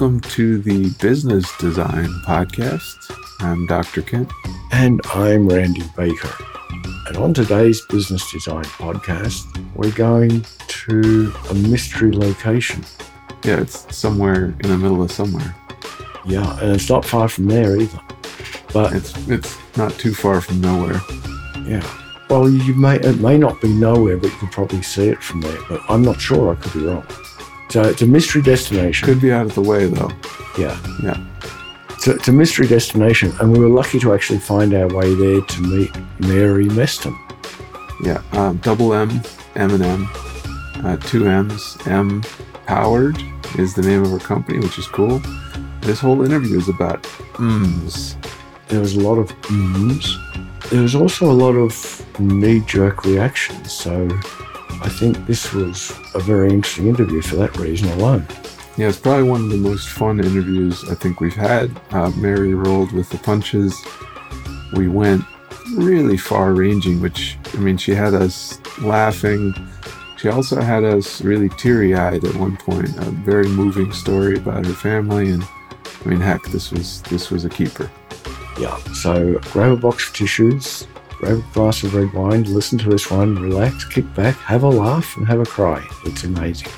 Welcome to the Business Design Podcast. I'm Dr. Kent. And I'm Randy Baker. And on today's Business Design Podcast, we're going to a mystery location. Yeah, it's somewhere in the middle of somewhere. Yeah, and it's not far from there either. But It's it's not too far from nowhere. yeah. Well, you may it may not be nowhere, but you can probably see it from there. But I'm not sure. I could be wrong. So it's a mystery destination. Could be out of the way though. yeah. Yeah. So it's a mystery destination, and we were lucky to actually find our way there to meet Mary Meston. Yeah. Um, double M, M and M, uh, two M's. M Powered is the name of her company, which is cool. This whole interview is about mms. There was a lot of mms. There was also a lot of knee-jerk reactions. So I think this was a very interesting interview for that reason alone. Yeah, it's probably one of the most fun interviews I think we've had. Uh, Mary rolled with the punches. We went really far ranging, which, I mean, she had us laughing. She also had us really teary eyed at one point. A very moving story about her family. And I mean, heck, this was this was a keeper. Yeah. So grab a box of tissues, grab a glass of red wine, listen to this one, relax, kick back, have a laugh, and have a cry. It's amazing.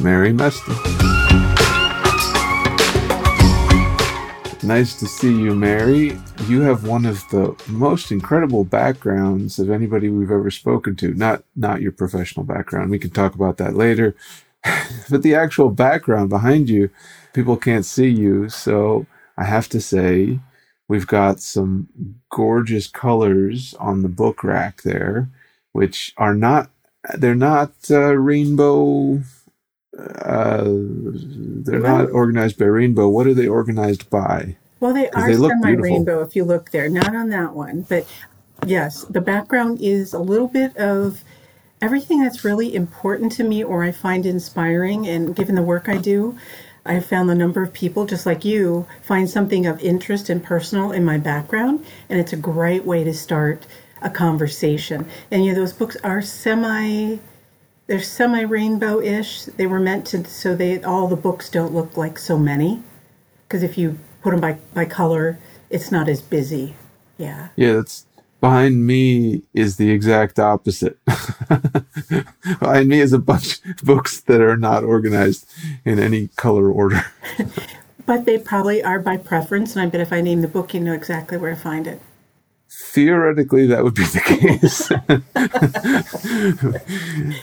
Mary Meston. Nice to see you, Mary. You have one of the most incredible backgrounds of anybody we've ever spoken to. Not not your professional background. We can talk about that later. but the actual background behind you, people can't see you, so I have to say we've got some gorgeous colors on the book rack there, which are not they're not uh, rainbow uh, they're not organized by rainbow. What are they organized by? Well, they are they look semi beautiful. rainbow if you look there. Not on that one, but yes, the background is a little bit of everything that's really important to me or I find inspiring. And given the work I do, I found the number of people just like you find something of interest and personal in my background, and it's a great way to start a conversation. And you know, those books are semi they're semi rainbow ish. They were meant to so they all the books don't look like so many because if you put them by by color, it's not as busy. Yeah. Yeah, that's behind me is the exact opposite. behind me is a bunch of books that are not organized in any color order. But they probably are by preference, and I bet if I name the book, you know exactly where to find it. Theoretically, that would be the case.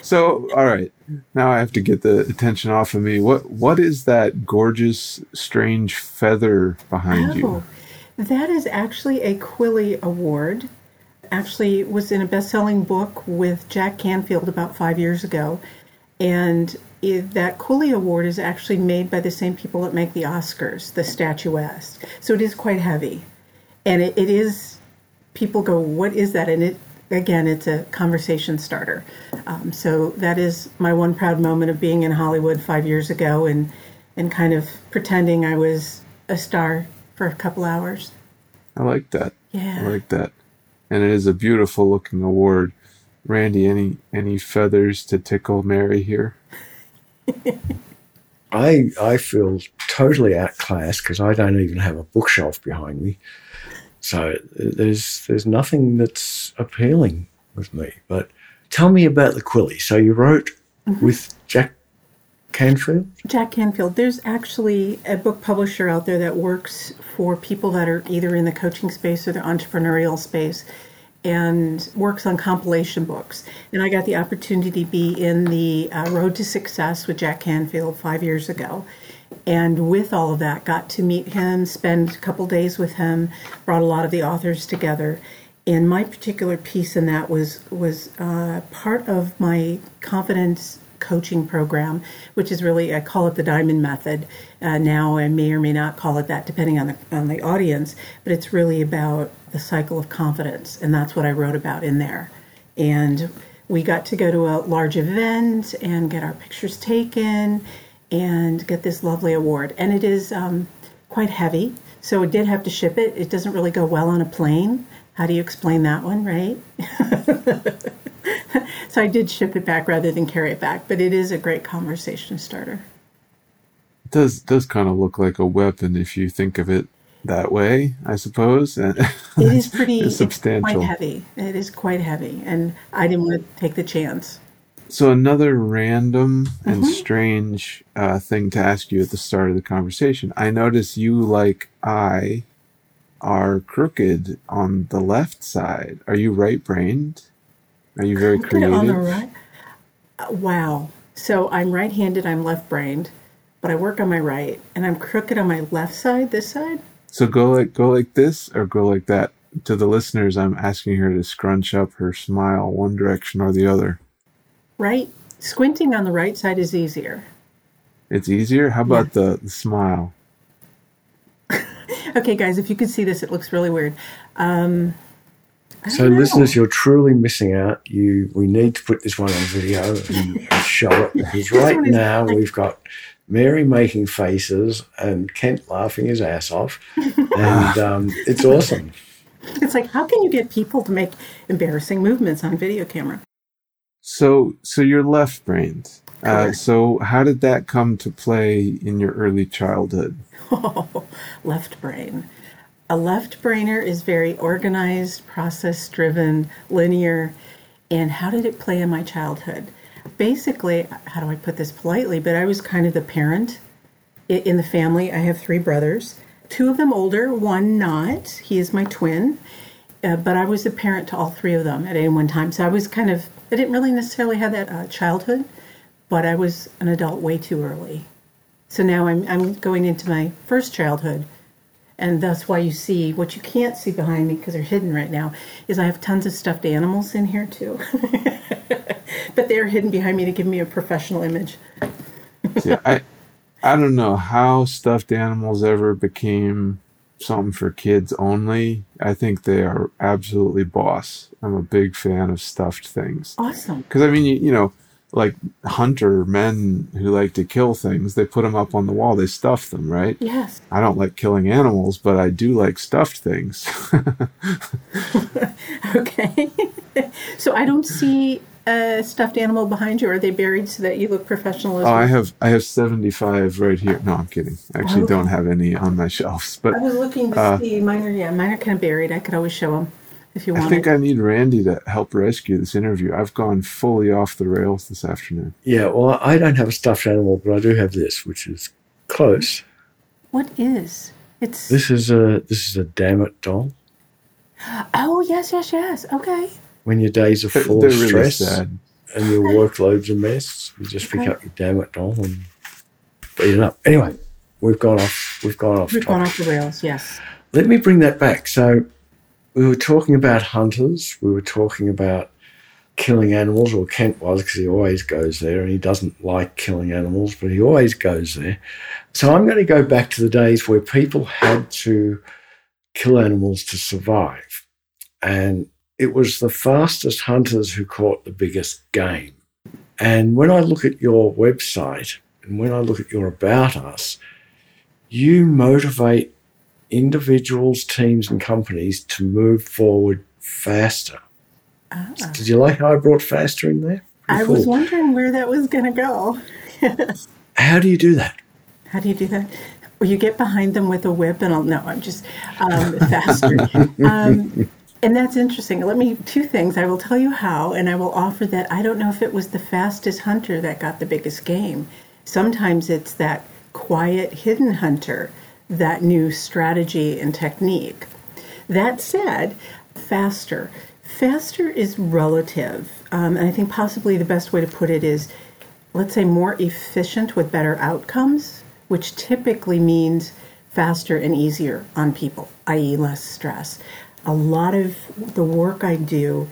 so, all right, now I have to get the attention off of me. What what is that gorgeous, strange feather behind you? Oh, that is actually a Quilly Award. Actually, was in a best-selling book with Jack Canfield about five years ago, and it, that Quilly Award is actually made by the same people that make the Oscars, the statuettes. So it is quite heavy, and it, it is. People go, "What is that?" And it again, it's a conversation starter. Um, so that is my one proud moment of being in Hollywood five years ago, and and kind of pretending I was a star for a couple hours. I like that. Yeah. I like that. And it is a beautiful looking award. Randy, any any feathers to tickle Mary here? I I feel totally outclassed because I don't even have a bookshelf behind me. So there's there's nothing that's appealing with me. But tell me about the Quilly. So you wrote mm-hmm. with Jack Canfield? Jack Canfield, there's actually a book publisher out there that works for people that are either in the coaching space or the entrepreneurial space and works on compilation books. And I got the opportunity to be in the uh, Road to Success with Jack Canfield five years ago. And with all of that, got to meet him, spend a couple days with him, brought a lot of the authors together. And my particular piece in that was was uh, part of my confidence coaching program, which is really I call it the Diamond Method. Uh, now I may or may not call it that, depending on the on the audience. But it's really about the cycle of confidence, and that's what I wrote about in there. And we got to go to a large event and get our pictures taken and get this lovely award. And it is um, quite heavy, so it did have to ship it. It doesn't really go well on a plane. How do you explain that one, right? so I did ship it back rather than carry it back, but it is a great conversation starter. does does kind of look like a weapon if you think of it that way, I suppose. It is pretty it's it's substantial. quite heavy. It is quite heavy, and I didn't want to take the chance. So another random and Mm-hmm. strange uh, thing to ask you at the start of the conversation. I notice you, like I, are crooked on the left side. Are you right-brained? Are you very it on the creative? right. Uh, wow. So I'm right-handed. I'm left-brained, but I work on my right, and I'm crooked on my left side. This side. So go like go like this or go like that. To the listeners, I'm asking her to scrunch up her smile one direction or the other. Right. Squinting on the right side is easier. It's easier. How about the, the smile? Okay, guys, if you can see this, it looks really weird. Um, So, know. listeners, you're truly missing out. You, we need to put this one on video and, and show it because right now like- we've got Mary making faces and Kent laughing his ass off, and um, it's awesome. It's like, how can you get people to make embarrassing movements on video camera? So so you're left-brained. Uh, so how did that come to play in your early childhood? Oh, left brain. A left brainer is very organized, process driven, linear. And how did it play in my childhood? Basically, how do I put this politely? But I was kind of the parent in the family. I have three brothers, two of them older, one not. He is my twin. Uh, but I was the parent to all three of them at any one time. So I was kind of, I didn't really necessarily have that uh, childhood, but I was an adult way too early. So now I'm, I'm going into my first childhood. And that's why you see what you can't see behind me because they're hidden right now is I have tons of stuffed animals in here too. but they're hidden behind me to give me a professional image. See, I I don't know how stuffed animals ever became something for kids only. I think they are absolutely boss. I'm a big fan of stuffed things. Awesome. Because I mean, you, you know, like hunter men who like to kill things, they put them up on the wall. They stuff them, right? Yes. I don't like killing animals, but I do like stuffed things. Okay. so I don't see a stuffed animal behind you. Are they buried so that you look professional as oh, I have I have 75 right here. No, I'm kidding. I actually Okay. don't have any on my shelves, but I was looking to Uh, see. Mine are, yeah, mine are kind of buried. I could always show them if you I wanted. think I need Randy to help rescue this interview. I've gone fully off the rails this afternoon. Yeah, well, I don't have a stuffed animal, but I do have this, which is close. what is? It's. This is a this is a damn it doll. oh, yes, yes, yes. Okay. When your days are full they're of really stress sad. and your workload's a mess, you just pick Okay. up your damn it doll and beat it up. Anyway, we've gone off. We've gone off. We've gone off the rails, yes. Let me bring that back. So, we were talking about hunters. We were talking about killing animals, or Kent was, because he always goes there and he doesn't like killing animals, but he always goes there. So, I'm going to go back to the days where people had to kill animals to survive. And it was the fastest hunters who caught the biggest game. And when I look at your website and when I look at your About Us, you motivate individuals, teams, and companies to move forward faster. Ah. Did you like how I brought faster in there? I Pretty was wondering where that was going to go. How do you do that? How do you do that? Well, you get behind them with a whip, and I'll no, I'm just um, faster. um, and that's interesting. Let me two things. I will tell you how, and I will offer that I don't know if it was the fastest hunter that got the biggest game. Sometimes it's that quiet, hidden hunter that new strategy and technique. That said, faster. Faster is relative. Um, and I think possibly the best way to put it is let's say more efficient with better outcomes, which typically means faster and easier on people, i.e., less stress. A lot of the work I do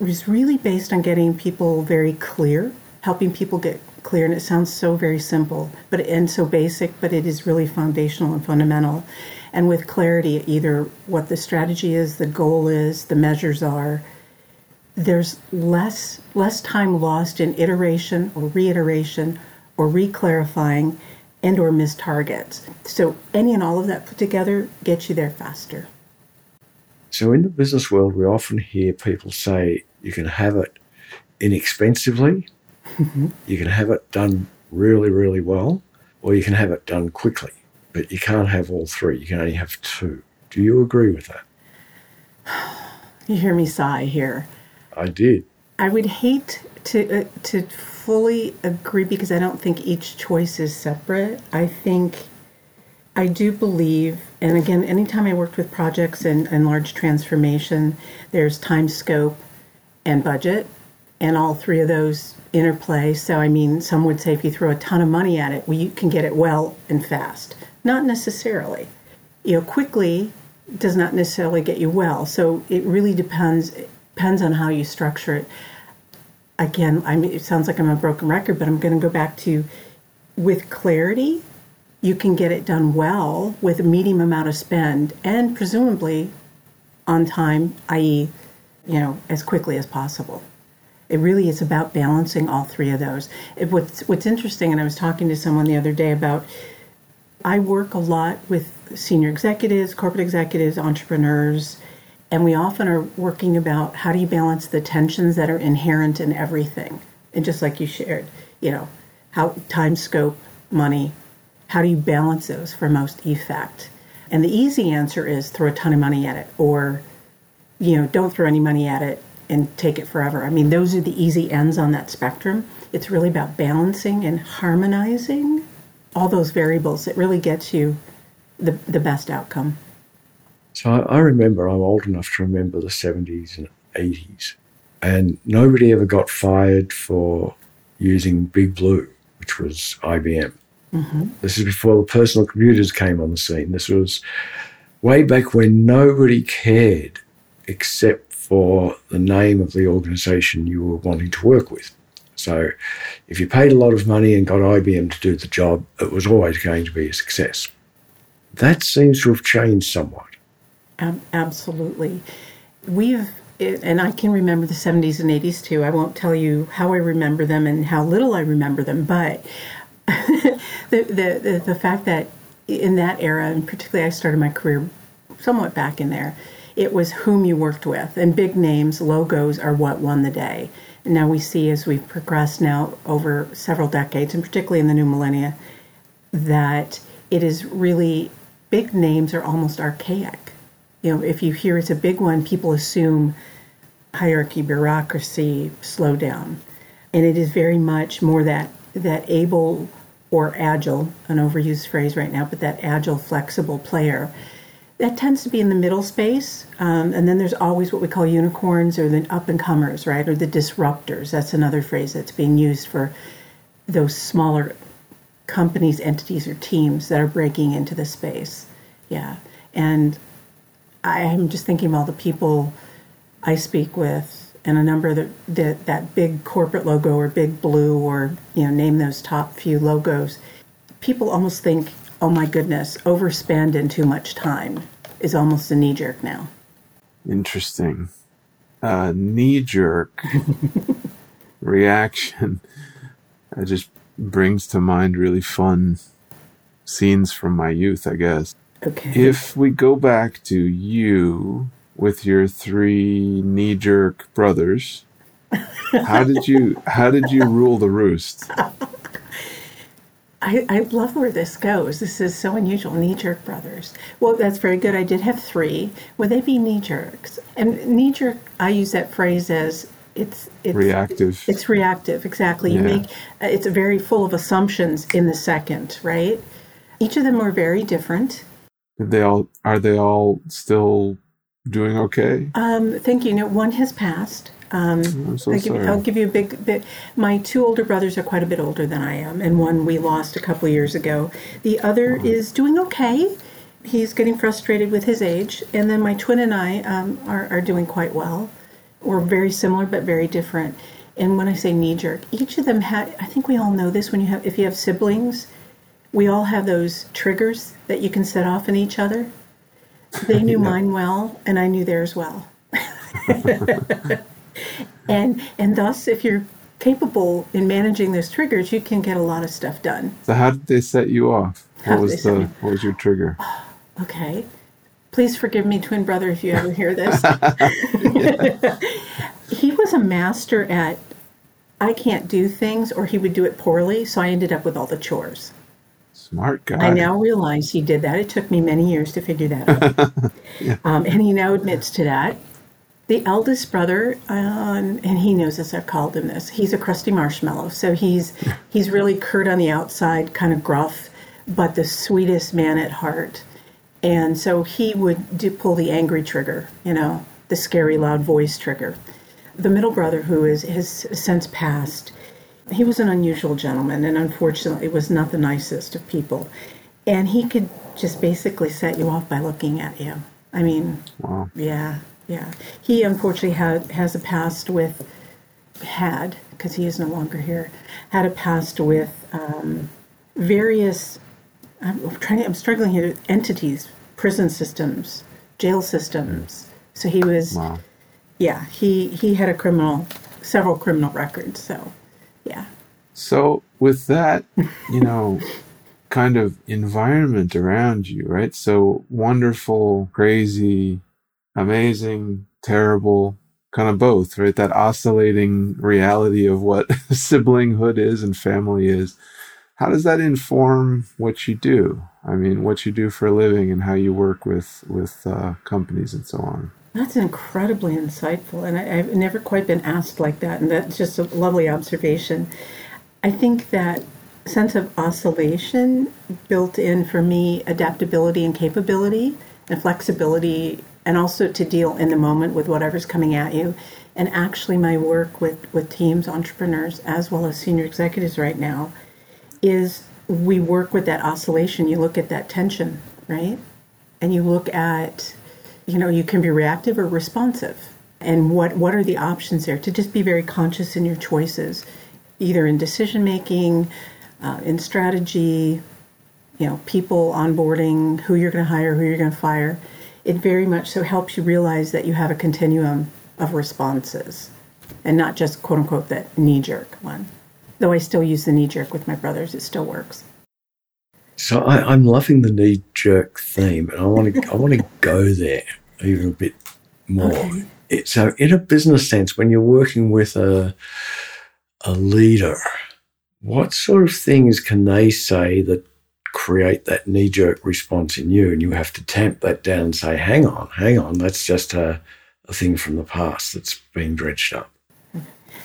is really based on getting people very clear, helping people get clear. And it sounds so very simple, but and so basic, but it is really foundational and fundamental. And with clarity, either what the strategy is, the goal is, the measures are, there's less less time lost in iteration or reiteration or re-clarifying and or missed targets. So any and all of that put together gets you there faster. So, in the business world, we often hear people say you can have it inexpensively, you can have it done really, really well, or you can have it done quickly, but you can't have all three. You can only have two. Do you agree with that? You hear me sigh here. I did. I would hate to uh, to fully agree because I don't think each choice is separate. I think I do believe, and again, anytime I worked with projects and, and large transformation, there's time scope and budget, and all three of those interplay. So, I mean, some would say if you throw a ton of money at it, well, you can get it well and fast. Not necessarily. You know, quickly does not necessarily get you well. So it really depends it depends on how you structure it. Again, I mean, it sounds like I'm a broken record, but I'm going to go back to with clarity, you can get it done well with a medium amount of spend and presumably on time, i.e., you know, as quickly as possible. It really is about balancing all three of those. It, what's what's interesting, and I was talking to someone the other day about. I work a lot with senior executives, corporate executives, entrepreneurs, and we often are working about how do you balance the tensions that are inherent in everything. And just like you shared, you know, how time, scope, money, how do you balance those for most effect? And the easy answer is throw a ton of money at it, or, you know, don't throw any money at it and take it forever. I mean, those are the easy ends on that spectrum. It's really about balancing and harmonizing all those variables that really gets you the, the best outcome. So I, I remember, I'm old enough to remember the 70s and 80s, and nobody ever got fired for using Big Blue, which was IBM. Mm-hmm. This is before the personal computers came on the scene. This was way back when nobody cared except for the name of the organization you were wanting to work with. So if you paid a lot of money and got IBM to do the job, it was always going to be a success. That seems to have changed somewhat. Ab- absolutely. We've, and I can remember the 70s and 80s too. I won't tell you how I remember them and how little I remember them, but the, the, the, the fact that in that era, and particularly I started my career somewhat back in there, it was whom you worked with. And big names, logos are what won the day. And now we see as we've progressed now over several decades, and particularly in the new millennia, that it is really big names are almost archaic. You know, if you hear it's a big one, people assume hierarchy, bureaucracy, slow down. And it is very much more that that able or agile, an overused phrase right now, but that agile, flexible player. That tends to be in the middle space. Um, and then there's always what we call unicorns or the up and comers, right? Or the disruptors. That's another phrase that's being used for those smaller companies, entities, or teams that are breaking into the space. Yeah. And I am just thinking of all the people I speak with and a number of the, the, that big corporate logo or big blue or, you know, name those top few logos. People almost think, oh my goodness, overspend in too much time is almost a knee jerk now. Interesting. Uh, knee jerk reaction. It just brings to mind really fun scenes from my youth, I guess. Okay. If we go back to you with your three knee jerk brothers, how did you how did you rule the roost? I, I love where this goes. This is so unusual. Knee jerk brothers. Well, that's very good. I did have three. Would they be knee jerks? And knee jerk, I use that phrase as it's it's Reactive. It's reactive, exactly. You Yeah. make it's very full of assumptions in the second, right? Each of them were very different. They all are they all still doing okay? Um, thank you. No, one has passed. Um, I'm so I'll, give, sorry. I'll give you a big bit. My two older brothers are quite a bit older than I am, and one we lost a couple years ago. The other is doing okay. He's getting frustrated with his age, and then my twin and I um, are, are doing quite well. We're very similar but very different. And when I say knee jerk, each of them had. I think we all know this. When you have, if you have siblings, we all have those triggers that you can set off in each other. They knew mine well, and I knew theirs well and and thus if you're capable in managing those triggers you can get a lot of stuff done So how did they set you off? How What was the what was your trigger? okay please forgive me twin brother if you ever hear this he was a master at i can't do things or he would do it poorly so i ended up with all the chores Smart guy. I now realize he did that. It took me many years to figure that out. yeah. um, and he now admits to that. The eldest brother, um, and he knows this. I've called him this. He's a crusty marshmallow. So he's he's really curt on the outside, kind of gruff, but the sweetest man at heart. And so he would do, pull the angry trigger, you know, the scary loud voice trigger. The middle brother, who is has since passed, he was an unusual gentleman, and unfortunately, was not the nicest of people. And he could just basically set you off by looking at you. I mean, wow. yeah, yeah. He unfortunately had has a past with had because he is no longer here. Had a past with um, various. I'm trying. I'm struggling here. Entities, prison systems, jail systems. So he was. Wow. Yeah, he he had a criminal, several criminal records. So, yeah. So with that, you know. kind of environment around you, right? So wonderful, crazy, amazing, terrible, kind of both, right? That oscillating reality of what siblinghood is and family is. How does that inform what you do? I mean, what you do for a living and how you work with with uh, companies and so on. That's incredibly insightful, and I, have never quite been asked like that, and that's just a lovely observation. I think that sense of oscillation built in for me adaptability and capability and flexibility and also to deal in the moment with whatever's coming at you. And actually, my work with, with teams, entrepreneurs, as well as senior executives right now, is we work with that oscillation. You look at that tension, right? And you look at, you know, you can be reactive or responsive. And what, what are the options there? To just be very conscious in your choices, either in decision making, uh, in strategy, you know, people onboarding, who you're going to hire, who you're going to fire it very much so helps you realize that you have a continuum of responses and not just quote unquote that knee jerk one. Though I still use the knee jerk with my brothers, it still works. So I, am loving the knee jerk theme, and I want to I want to go there even a bit more. Okay. It, so, in a business sense, when you're working with a a leader, what sort of things can they say that create that knee jerk response in you. And you have to tamp that down and say, hang on, hang on, that's just a, a thing from the past that's being dredged up.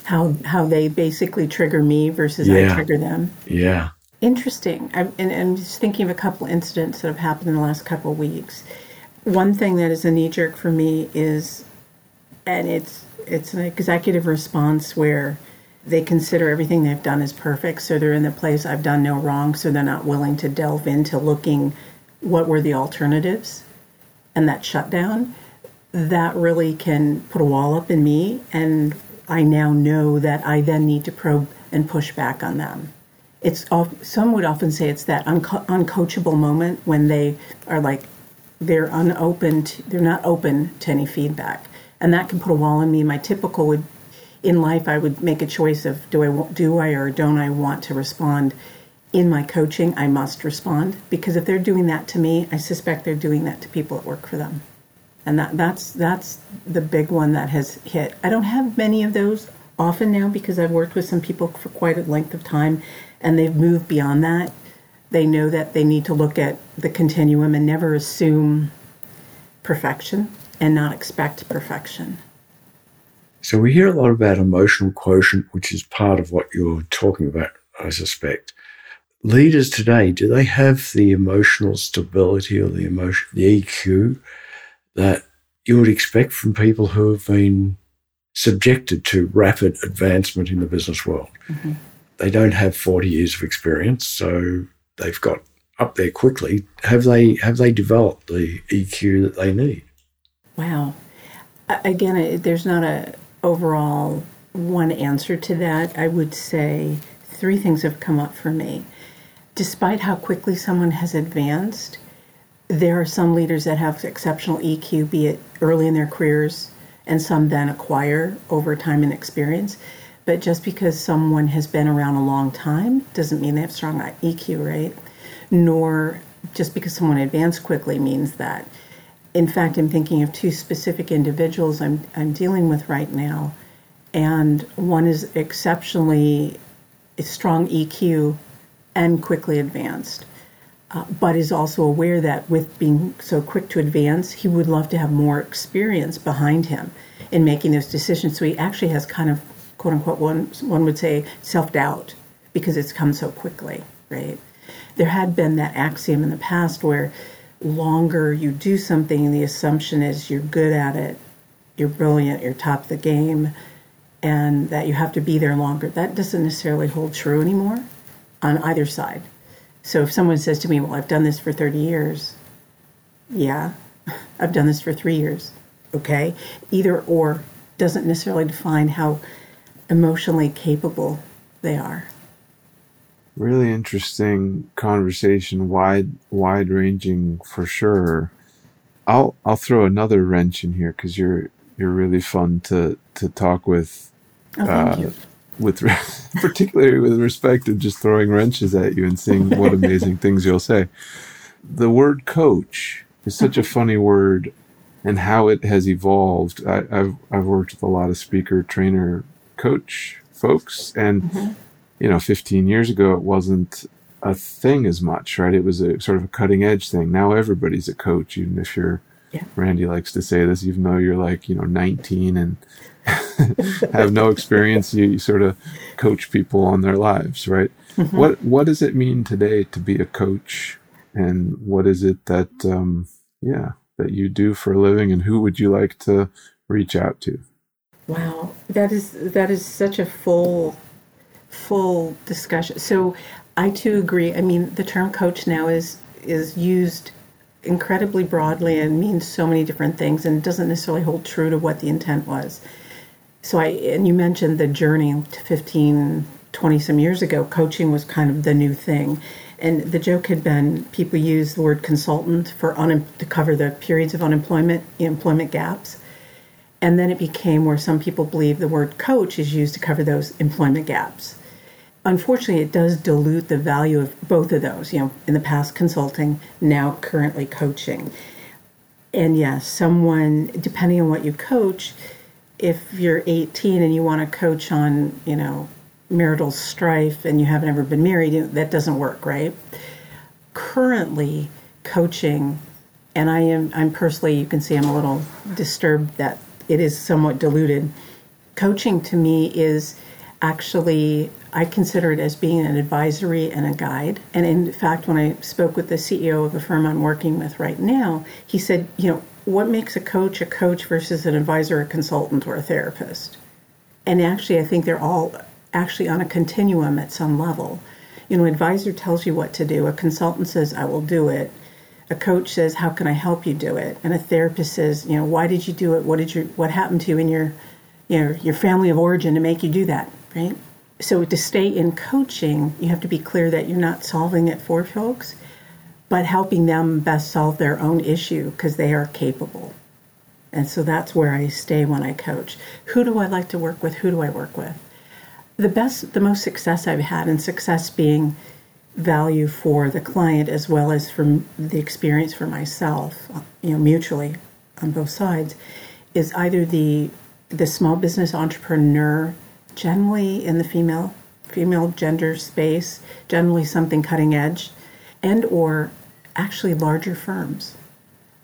How, how they basically trigger me versus yeah. I trigger them. Yeah. Interesting. I'm, and I'm just thinking of a couple incidents that have happened in the last couple of weeks. One thing that is a knee jerk for me is, and it's it's an executive response where they consider everything they've done as perfect. So they're in the place I've done no wrong. So they're not willing to delve into looking what were the alternatives and that shutdown. That really can put a wall up in me. And I now know that I then need to probe and push back on them. It's some would often say it's that unco- uncoachable moment when they are like they're unopened, they're not open to any feedback, and that can put a wall in me. My typical would in life, I would make a choice of do I do I or don't I want to respond. In my coaching, I must respond because if they're doing that to me, I suspect they're doing that to people that work for them, and that that's that's the big one that has hit. I don't have many of those often now because I've worked with some people for quite a length of time, and they've moved beyond that. They know that they need to look at the continuum and never assume perfection and not expect perfection. So we hear a lot about emotional quotient, which is part of what you're talking about, I suspect. Leaders today, do they have the emotional stability or the emotion, the EQ that you would expect from people who have been subjected to rapid advancement in the business world? Mm-hmm. They don't have 40 years of experience, so they've got up there quickly. Have they have they developed the EQ that they need? Wow. Again, there's not a overall one answer to that, I would say three things have come up for me. Despite how quickly someone has advanced, there are some leaders that have exceptional EQ, be it early in their careers, and some then acquire over time and experience. But just because someone has been around a long time doesn't mean they have strong EQ, right? Nor just because someone advanced quickly means that in fact, I'm thinking of two specific individuals I'm, I'm dealing with right now. And one is exceptionally strong EQ and quickly advanced. uh, but is also aware that with being so quick to advance, he would love to have more experience behind him in making those decisions. So he actually has kind of, quote unquote, one, one would say self doubt because it's come so quickly, right? There had been that axiom in the past where longer you do something, the assumption is you're good at it, you're brilliant, you're top of the game, and that you have to be there longer. That doesn't necessarily hold true anymore on either side. So if someone says to me, Well, I've done this for 30 years, yeah, I've done this for three years, okay? Either or doesn't necessarily define how emotionally capable they are. Really interesting conversation, wide wide ranging for sure. I'll I'll throw another wrench in here because you're you're really fun to to talk with. Oh, thank uh, you. With particularly with respect to just throwing wrenches at you and seeing what amazing things you'll say. The word coach is such a funny word, and how it has evolved. I, have I've worked with a lot of speaker, trainer, coach folks, and mm-hmm you know, 15 years ago, it wasn't a thing as much, right? It was a sort of a cutting edge thing. Now everybody's a coach, even if you're, yeah. Randy likes to say this, even though you're like, you know, 19 and have no experience, you, you, sort of coach people on their lives, right? Mm-hmm. What, what does it mean today to be a coach? And what is it that, um, yeah, that you do for a living and who would you like to reach out to? Wow, that is that is such a full full discussion. So I too agree. I mean, the term coach now is is used incredibly broadly and means so many different things and doesn't necessarily hold true to what the intent was. So I and you mentioned the journey to 15 20 some years ago coaching was kind of the new thing. And the joke had been people use the word consultant for un, to cover the periods of unemployment, employment gaps. And then it became where some people believe the word coach is used to cover those employment gaps unfortunately, it does dilute the value of both of those. You know, in the past, consulting, now currently coaching. And yes, someone, depending on what you coach, if you're 18 and you want to coach on, you know, marital strife and you haven't ever been married, that doesn't work, right? Currently, coaching, and I am, I'm personally, you can see I'm a little disturbed that it is somewhat diluted. Coaching to me is actually I consider it as being an advisory and a guide. And in fact, when I spoke with the CEO of the firm I'm working with right now, he said, you know, what makes a coach a coach versus an advisor, a consultant, or a therapist? And actually, I think they're all actually on a continuum at some level. You know, advisor tells you what to do, a consultant says, I will do it. A coach says, How can I help you do it? And a therapist says, you know, why did you do it? What did you what happened to you in your you know, your family of origin to make you do that, right? So to stay in coaching, you have to be clear that you're not solving it for folks, but helping them best solve their own issue because they are capable. And so that's where I stay when I coach. Who do I like to work with? Who do I work with? The best, the most success I've had, and success being value for the client as well as from the experience for myself, you know, mutually on both sides, is either the the small business entrepreneur generally in the female female gender space, generally something cutting edge, and or actually larger firms.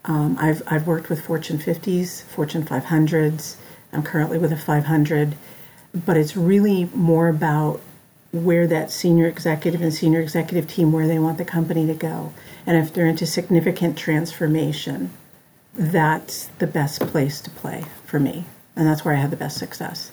Um, I've I've worked with Fortune 50s, Fortune 500s. I'm currently with a 500, but it's really more about where that senior executive and senior executive team where they want the company to go, and if they're into significant transformation, that's the best place to play for me, and that's where I have the best success.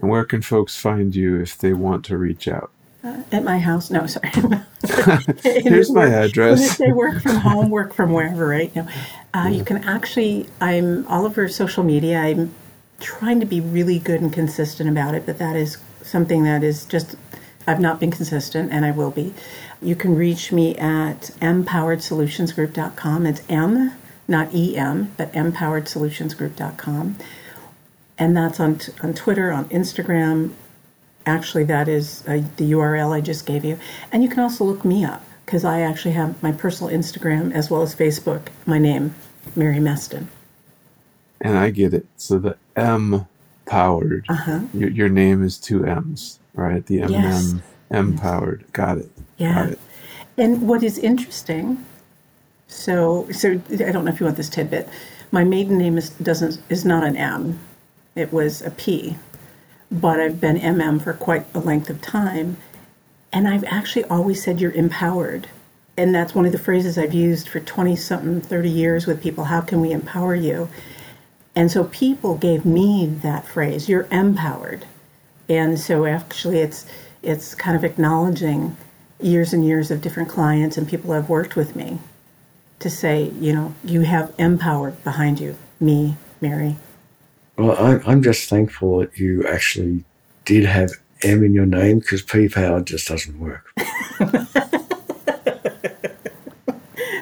And where can folks find you if they want to reach out? Uh, at my house. No, sorry. Here's my address. They work from home, work from wherever, right? No, uh, you can actually. I'm all over social media. I'm trying to be really good and consistent about it, but that is something that is just. I've not been consistent, and I will be. You can reach me at mpoweredsolutionsgroup.com. It's M, not EM, but mpoweredsolutionsgroup.com and that's on t- on Twitter, on Instagram. Actually, that is uh, the URL I just gave you, and you can also look me up because I actually have my personal Instagram as well as Facebook. My name, Mary Meston. And I get it. So the M powered. Uh-huh. Your, your name is two M's, right? The M yes. M M powered. Got it. Yeah. Got it. And what is interesting, so so I don't know if you want this tidbit. My maiden name is doesn't is not an M. It was a P. But I've been MM for quite a length of time. And I've actually always said you're empowered. And that's one of the phrases I've used for 20 something, 30 years with people. How can we empower you? And so people gave me that phrase, you're empowered. And so actually it's it's kind of acknowledging years and years of different clients and people I've worked with me to say, you know, you have empowered behind you, me, Mary. Well, I, I'm just thankful that you actually did have M in your name because P Power just doesn't work.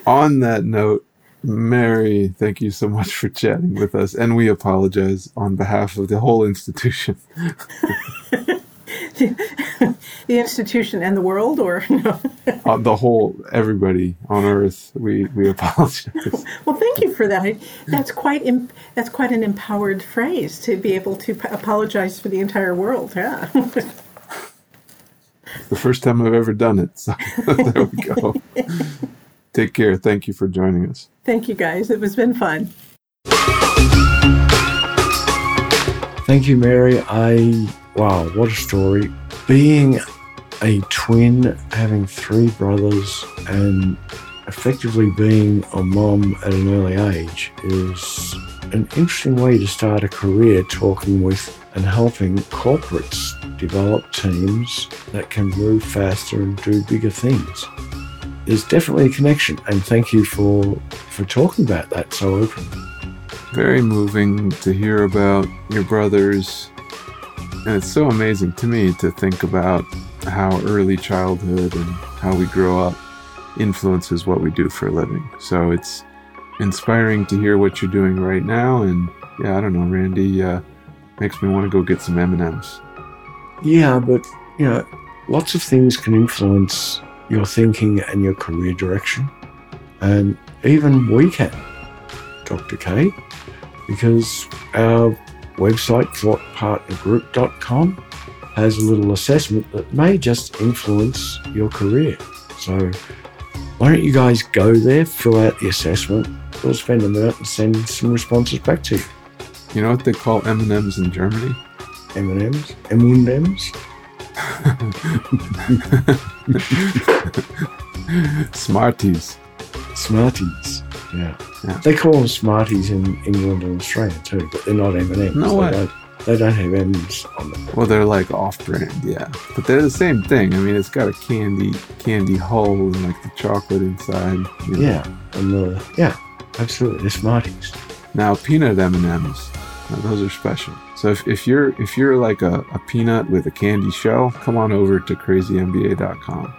On that note, Mary, thank you so much for chatting with us, and we apologize on behalf of the whole institution. the institution and the world, or no? uh, the whole everybody on Earth. We we apologize. well, thank you for that. That's quite Im- that's quite an empowered phrase to be able to p- apologize for the entire world. Yeah. the first time I've ever done it. So there we go. Take care. Thank you for joining us. Thank you, guys. It was been fun. Thank you, Mary. I wow, what a story. Being a twin, having three brothers, and effectively being a mom at an early age is an interesting way to start a career talking with and helping corporates develop teams that can move faster and do bigger things. There's definitely a connection, and thank you for for talking about that so openly. Very moving to hear about your brothers. And it's so amazing to me to think about how early childhood and how we grow up influences what we do for a living. So it's inspiring to hear what you're doing right now. And yeah, I don't know, Randy, uh, makes me want to go get some M&Ms. Yeah, but you know, lots of things can influence your thinking and your career direction. And even we can, Dr. K, because our website, thoughtpartnergroup.com, has a little assessment that may just influence your career. So why don't you guys go there, fill out the assessment, we'll spend a minute and send some responses back to you. You know what they call M&Ms in Germany? M&Ms? M&Ms? Smarties. Smarties. Yeah. Yeah. They call them Smarties in England and Australia too, but they're not M&Ms. No they way. Don't, they don't have M's on them. Well, they're like off-brand, yeah, but they're the same thing. I mean, it's got a candy candy hull and like the chocolate inside. you know. Yeah. And the, yeah, absolutely. They're Smarties. Now, peanut M and M's, those are special. So if, if you're if you're like a, a peanut with a candy shell, come on over to crazymba.com.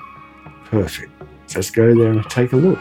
Perfect. Let's go there and take a look.